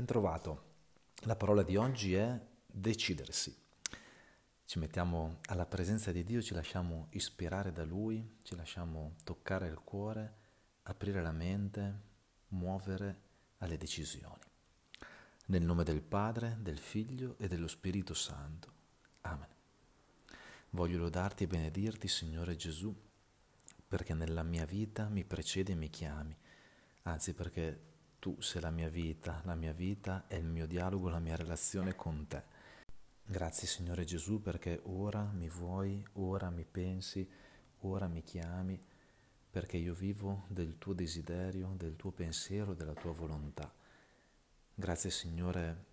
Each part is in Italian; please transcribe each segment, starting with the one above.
Ben trovato. La parola di oggi è decidersi. Ci mettiamo alla presenza di Dio, ci lasciamo ispirare da Lui, ci lasciamo toccare il cuore, aprire la mente, muovere alle decisioni. Nel nome del Padre, del Figlio e dello Spirito Santo. Amen. Voglio lodarti e benedirti, Signore Gesù, perché nella mia vita mi precedi e mi chiami, anzi perché tu sei la mia vita, la mia vita è il mio dialogo, la mia relazione con te. Grazie Signore Gesù perché ora mi vuoi, ora mi pensi, ora mi chiami, perché io vivo del tuo desiderio, del tuo pensiero, della tua volontà. Grazie Signore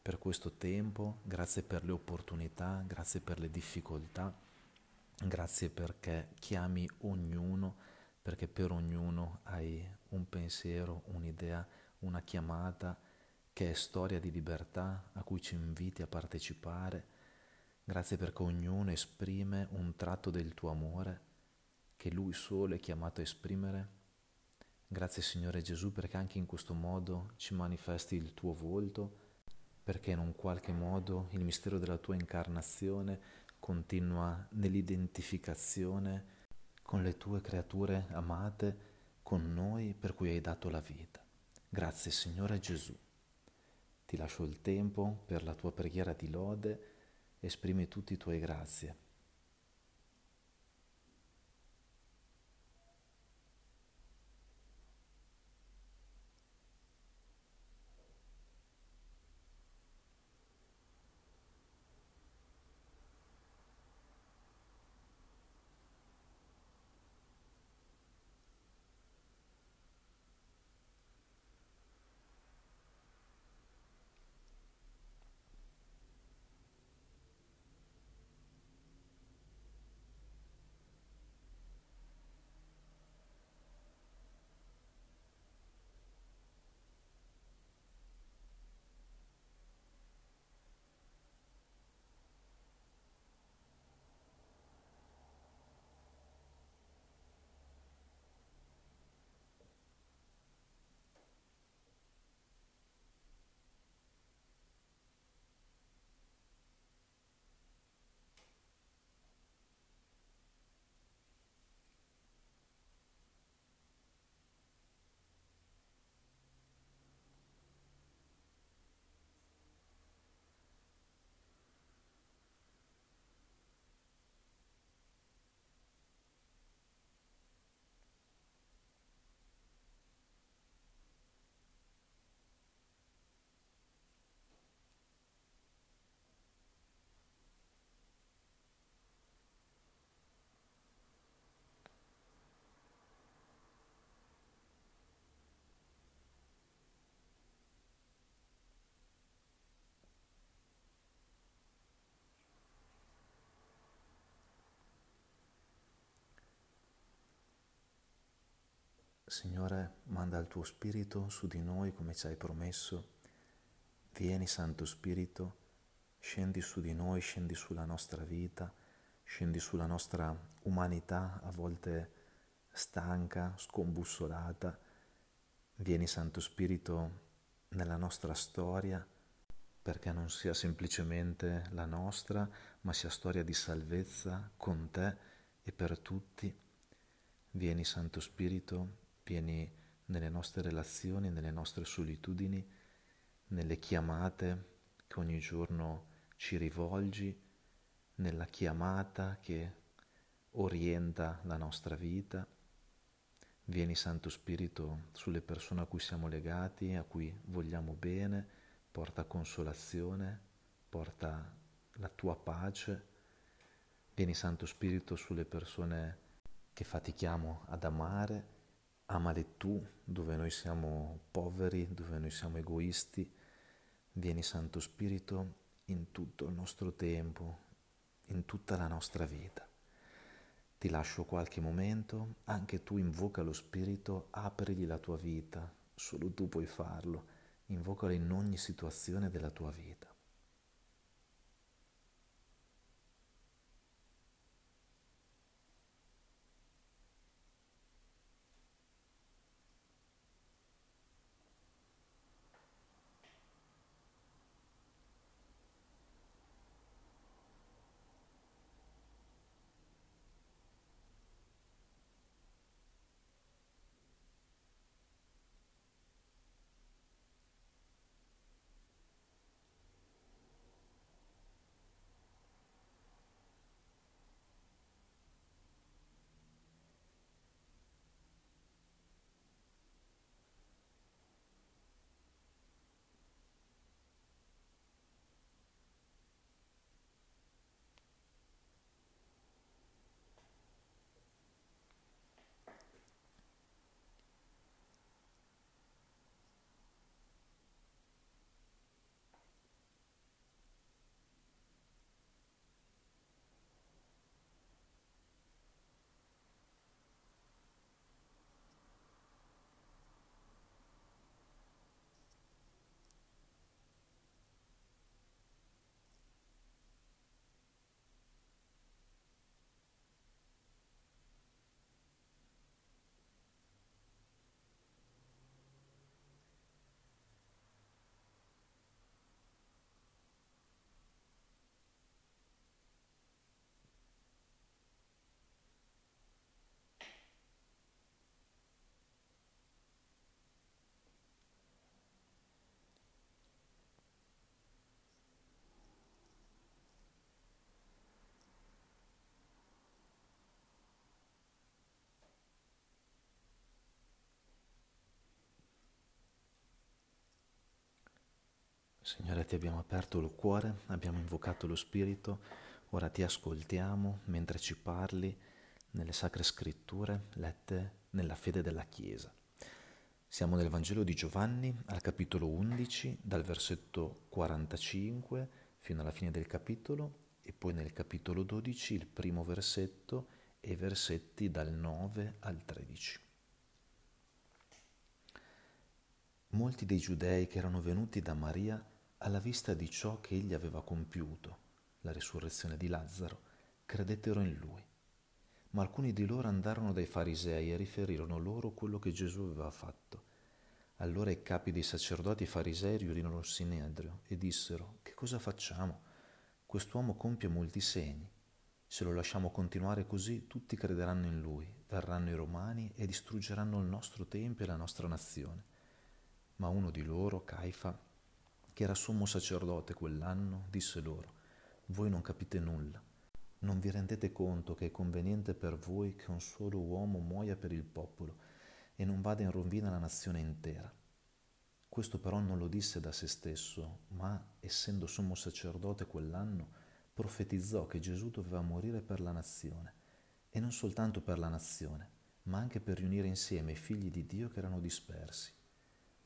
per questo tempo, grazie per le opportunità, grazie per le difficoltà, grazie perché chiami ognuno perché per ognuno hai un pensiero, un'idea, una chiamata che è storia di libertà a cui ci inviti a partecipare. Grazie perché ognuno esprime un tratto del tuo amore che lui solo è chiamato a esprimere. Grazie Signore Gesù perché anche in questo modo ci manifesti il tuo volto, perché in un qualche modo il mistero della tua incarnazione continua nell'identificazione con le tue creature amate, con noi per cui hai dato la vita. Grazie Signore Gesù. Ti lascio il tempo per la tua preghiera di lode, esprimi tutti i tuoi grazie. Signore, manda il tuo Spirito su di noi come ci hai promesso. Vieni, Santo Spirito, scendi su di noi, scendi sulla nostra vita, scendi sulla nostra umanità, a volte stanca, scombussolata. Vieni, Santo Spirito, nella nostra storia, perché non sia semplicemente la nostra, ma sia storia di salvezza con te e per tutti. Vieni, Santo Spirito, vieni nelle nostre relazioni, nelle nostre solitudini, nelle chiamate che ogni giorno ci rivolgi, nella chiamata che orienta la nostra vita. Vieni Santo Spirito sulle persone a cui siamo legati, a cui vogliamo bene, porta consolazione, porta la tua pace. Vieni Santo Spirito sulle persone che fatichiamo ad amare Amale tu dove noi siamo poveri, dove noi siamo egoisti. Vieni Santo Spirito in tutto il nostro tempo, in tutta la nostra vita. Ti lascio qualche momento, anche tu invoca lo Spirito, aprigli la tua vita, solo tu puoi farlo, invocalo in ogni situazione della tua vita. Signore, ti abbiamo aperto il cuore, abbiamo invocato lo Spirito, ora ti ascoltiamo mentre ci parli nelle sacre scritture lette nella fede della Chiesa. Siamo nel Vangelo di Giovanni al capitolo 11, dal versetto 45 fino alla fine del capitolo e poi nel capitolo 12 il primo versetto e i versetti dal 9 al 13. Molti dei giudei che erano venuti da Maria alla vista di ciò che egli aveva compiuto, la risurrezione di Lazzaro, credettero in lui. Ma alcuni di loro andarono dai farisei e riferirono loro quello che Gesù aveva fatto. Allora i capi dei sacerdoti e farisei riunirono il Sinedrio e dissero, che cosa facciamo? Quest'uomo compie molti segni. Se lo lasciamo continuare così, tutti crederanno in lui, verranno i romani e distruggeranno il nostro tempio e la nostra nazione. Ma uno di loro, Caifa, che era sommo sacerdote quell'anno, disse loro, voi non capite nulla. Non vi rendete conto che è conveniente per voi che un solo uomo muoia per il popolo e non vada in rovina la nazione intera. Questo però non lo disse da se stesso, ma, essendo sommo sacerdote quell'anno, profetizzò che Gesù doveva morire per la nazione, e non soltanto per la nazione, ma anche per riunire insieme i figli di Dio che erano dispersi.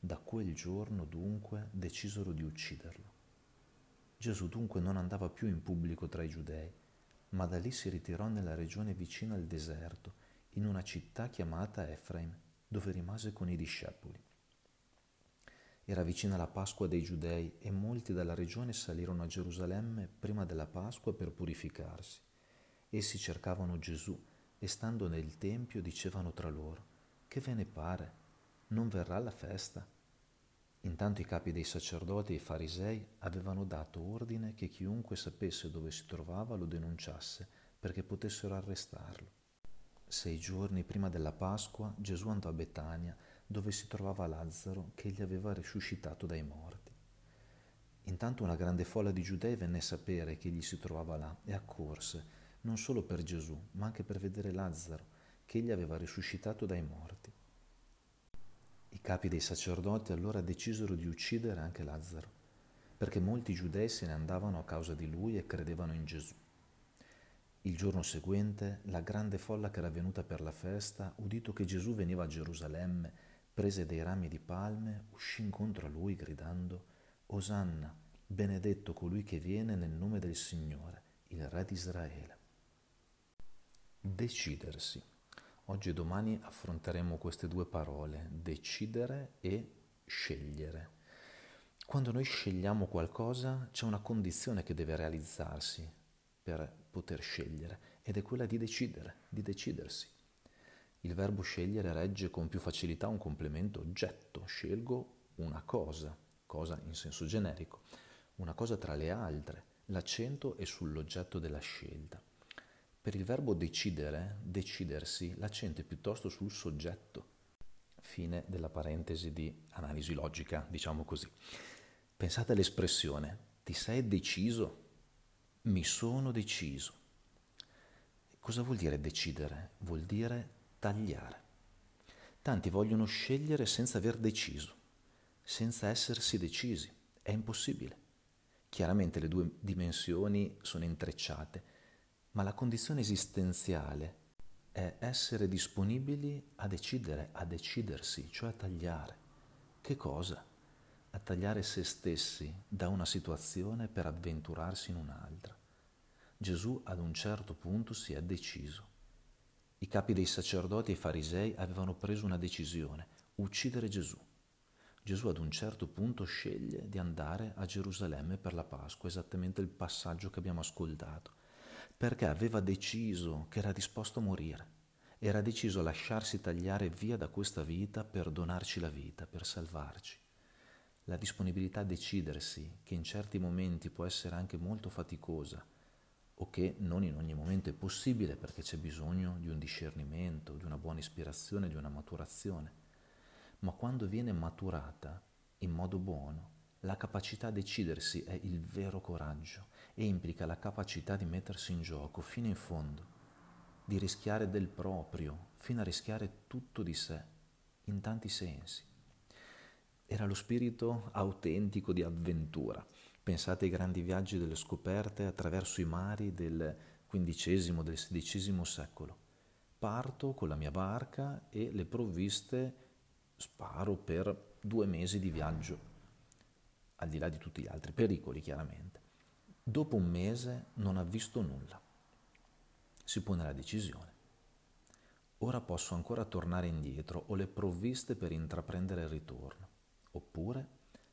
Da quel giorno dunque decisero di ucciderlo. Gesù dunque non andava più in pubblico tra i giudei, ma da lì si ritirò nella regione vicina al deserto, in una città chiamata Efraim, dove rimase con i discepoli. Era vicina la Pasqua dei Giudei e molti dalla regione salirono a Gerusalemme prima della Pasqua per purificarsi. Essi cercavano Gesù e stando nel Tempio dicevano tra loro, che ve ne pare? Non verrà la festa? Intanto i capi dei sacerdoti e i farisei avevano dato ordine che chiunque sapesse dove si trovava lo denunciasse perché potessero arrestarlo. Sei giorni prima della Pasqua Gesù andò a Betania dove si trovava Lazzaro che egli aveva risuscitato dai morti. Intanto una grande folla di giudei venne a sapere che egli si trovava là e accorse, non solo per Gesù, ma anche per vedere Lazzaro, che egli aveva risuscitato dai morti. I capi dei sacerdoti allora decisero di uccidere anche Lazzaro, perché molti giudei se ne andavano a causa di lui e credevano in Gesù. Il giorno seguente, la grande folla che era venuta per la festa, udito che Gesù veniva a Gerusalemme, prese dei rami di palme, uscì incontro a lui gridando, Osanna, benedetto colui che viene nel nome del Signore, il Re di Israele. Decidersi. Oggi e domani affronteremo queste due parole, decidere e scegliere. Quando noi scegliamo qualcosa c'è una condizione che deve realizzarsi per poter scegliere ed è quella di decidere, di decidersi. Il verbo scegliere regge con più facilità un complemento oggetto. Scelgo una cosa, cosa in senso generico, una cosa tra le altre. L'accento è sull'oggetto della scelta. Per il verbo decidere, decidersi, l'accento è piuttosto sul soggetto. Fine della parentesi di analisi logica, diciamo così. Pensate all'espressione ti sei deciso? Mi sono deciso. Cosa vuol dire decidere? Vuol dire tagliare. Tanti vogliono scegliere senza aver deciso, senza essersi decisi. È impossibile. Chiaramente le due dimensioni sono intrecciate, ma la condizione esistenziale è essere disponibili a decidere, a decidersi, cioè a tagliare. Che cosa? A tagliare se stessi da una situazione per avventurarsi in un'altra. Gesù ad un certo punto si è deciso i capi dei sacerdoti e i farisei avevano preso una decisione, uccidere Gesù. Gesù ad un certo punto sceglie di andare a Gerusalemme per la Pasqua, esattamente il passaggio che abbiamo ascoltato, perché aveva deciso che era disposto a morire, era deciso a lasciarsi tagliare via da questa vita per donarci la vita, per salvarci. La disponibilità a decidersi, che in certi momenti può essere anche molto faticosa, o che non in ogni momento è possibile perché c'è bisogno di un discernimento, di una buona ispirazione, di una maturazione. Ma quando viene maturata in modo buono, la capacità a decidersi è il vero coraggio e implica la capacità di mettersi in gioco fino in fondo, di rischiare del proprio, fino a rischiare tutto di sé, in tanti sensi. era lo spirito autentico di avventura. Pensate ai grandi viaggi delle scoperte attraverso i mari del XV, del XVI secolo. Parto con la mia barca e le provviste sparo per due mesi di viaggio, al di là di tutti gli altri pericoli chiaramente. Dopo un mese non ha visto nulla. Si pone la decisione. Ora posso ancora tornare indietro, ho le provviste per intraprendere il ritorno, oppure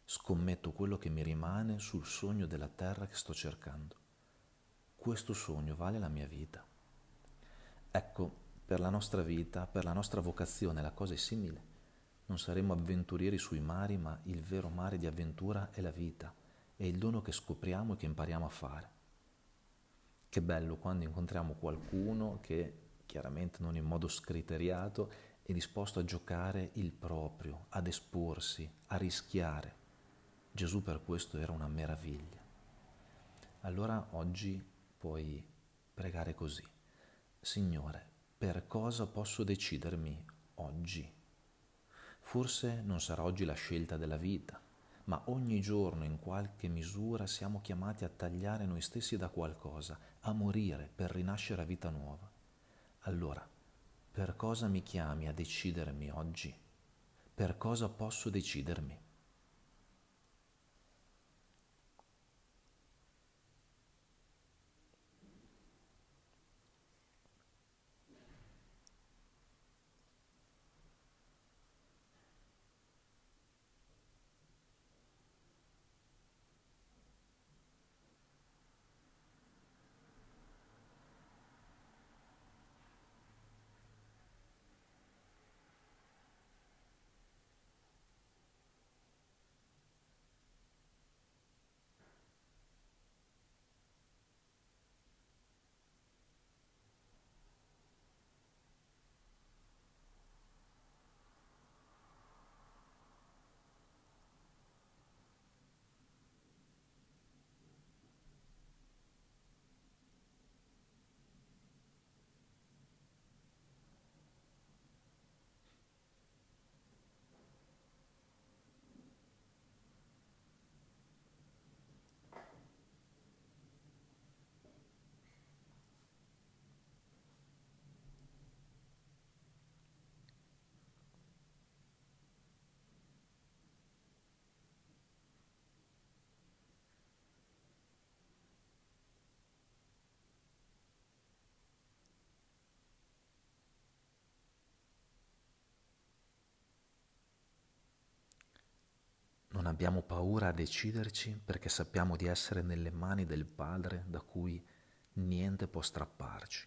scommetto quello che mi rimane sul sogno della terra che sto cercando. Questo sogno vale la mia vita. Ecco, per la nostra vita, per la nostra vocazione, la cosa è simile. Non saremo avventurieri sui mari, ma il vero mare di avventura è la vita, è il dono che scopriamo e che impariamo a fare. Che bello quando incontriamo qualcuno che, chiaramente non in modo scriteriato, è disposto a giocare il proprio, ad esporsi, a rischiare. Gesù per questo era una meraviglia. Allora oggi puoi pregare così. Signore, per cosa posso decidermi oggi? Forse non sarà oggi la scelta della vita, ma ogni giorno in qualche misura siamo chiamati a tagliare noi stessi da qualcosa, a morire per rinascere a vita nuova. Allora, per cosa mi chiami a decidermi oggi? Per cosa posso decidermi? Non abbiamo paura a deciderci perché sappiamo di essere nelle mani del Padre da cui niente può strapparci.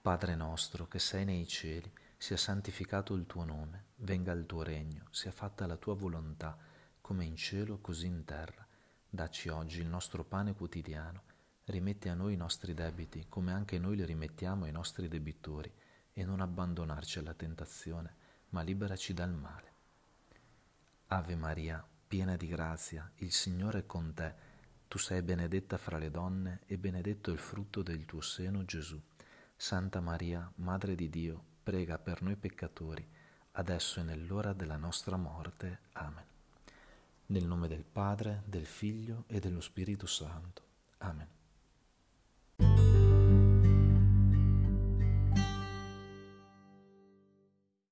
Padre nostro che sei nei cieli, sia santificato il tuo nome, venga il tuo regno, sia fatta la tua volontà, come in cielo così in terra. Dacci oggi il nostro pane quotidiano, rimetti a noi i nostri debiti, come anche noi li rimettiamo ai nostri debitori, e non abbandonarci alla tentazione, ma liberaci dal male. Ave Maria, piena di grazia, il Signore è con te. Tu sei benedetta fra le donne e benedetto il frutto del tuo seno, Gesù. Santa Maria, Madre di Dio, prega per noi peccatori, adesso e nell'ora della nostra morte. Amen. Nel nome del Padre, del Figlio e dello Spirito Santo. Amen.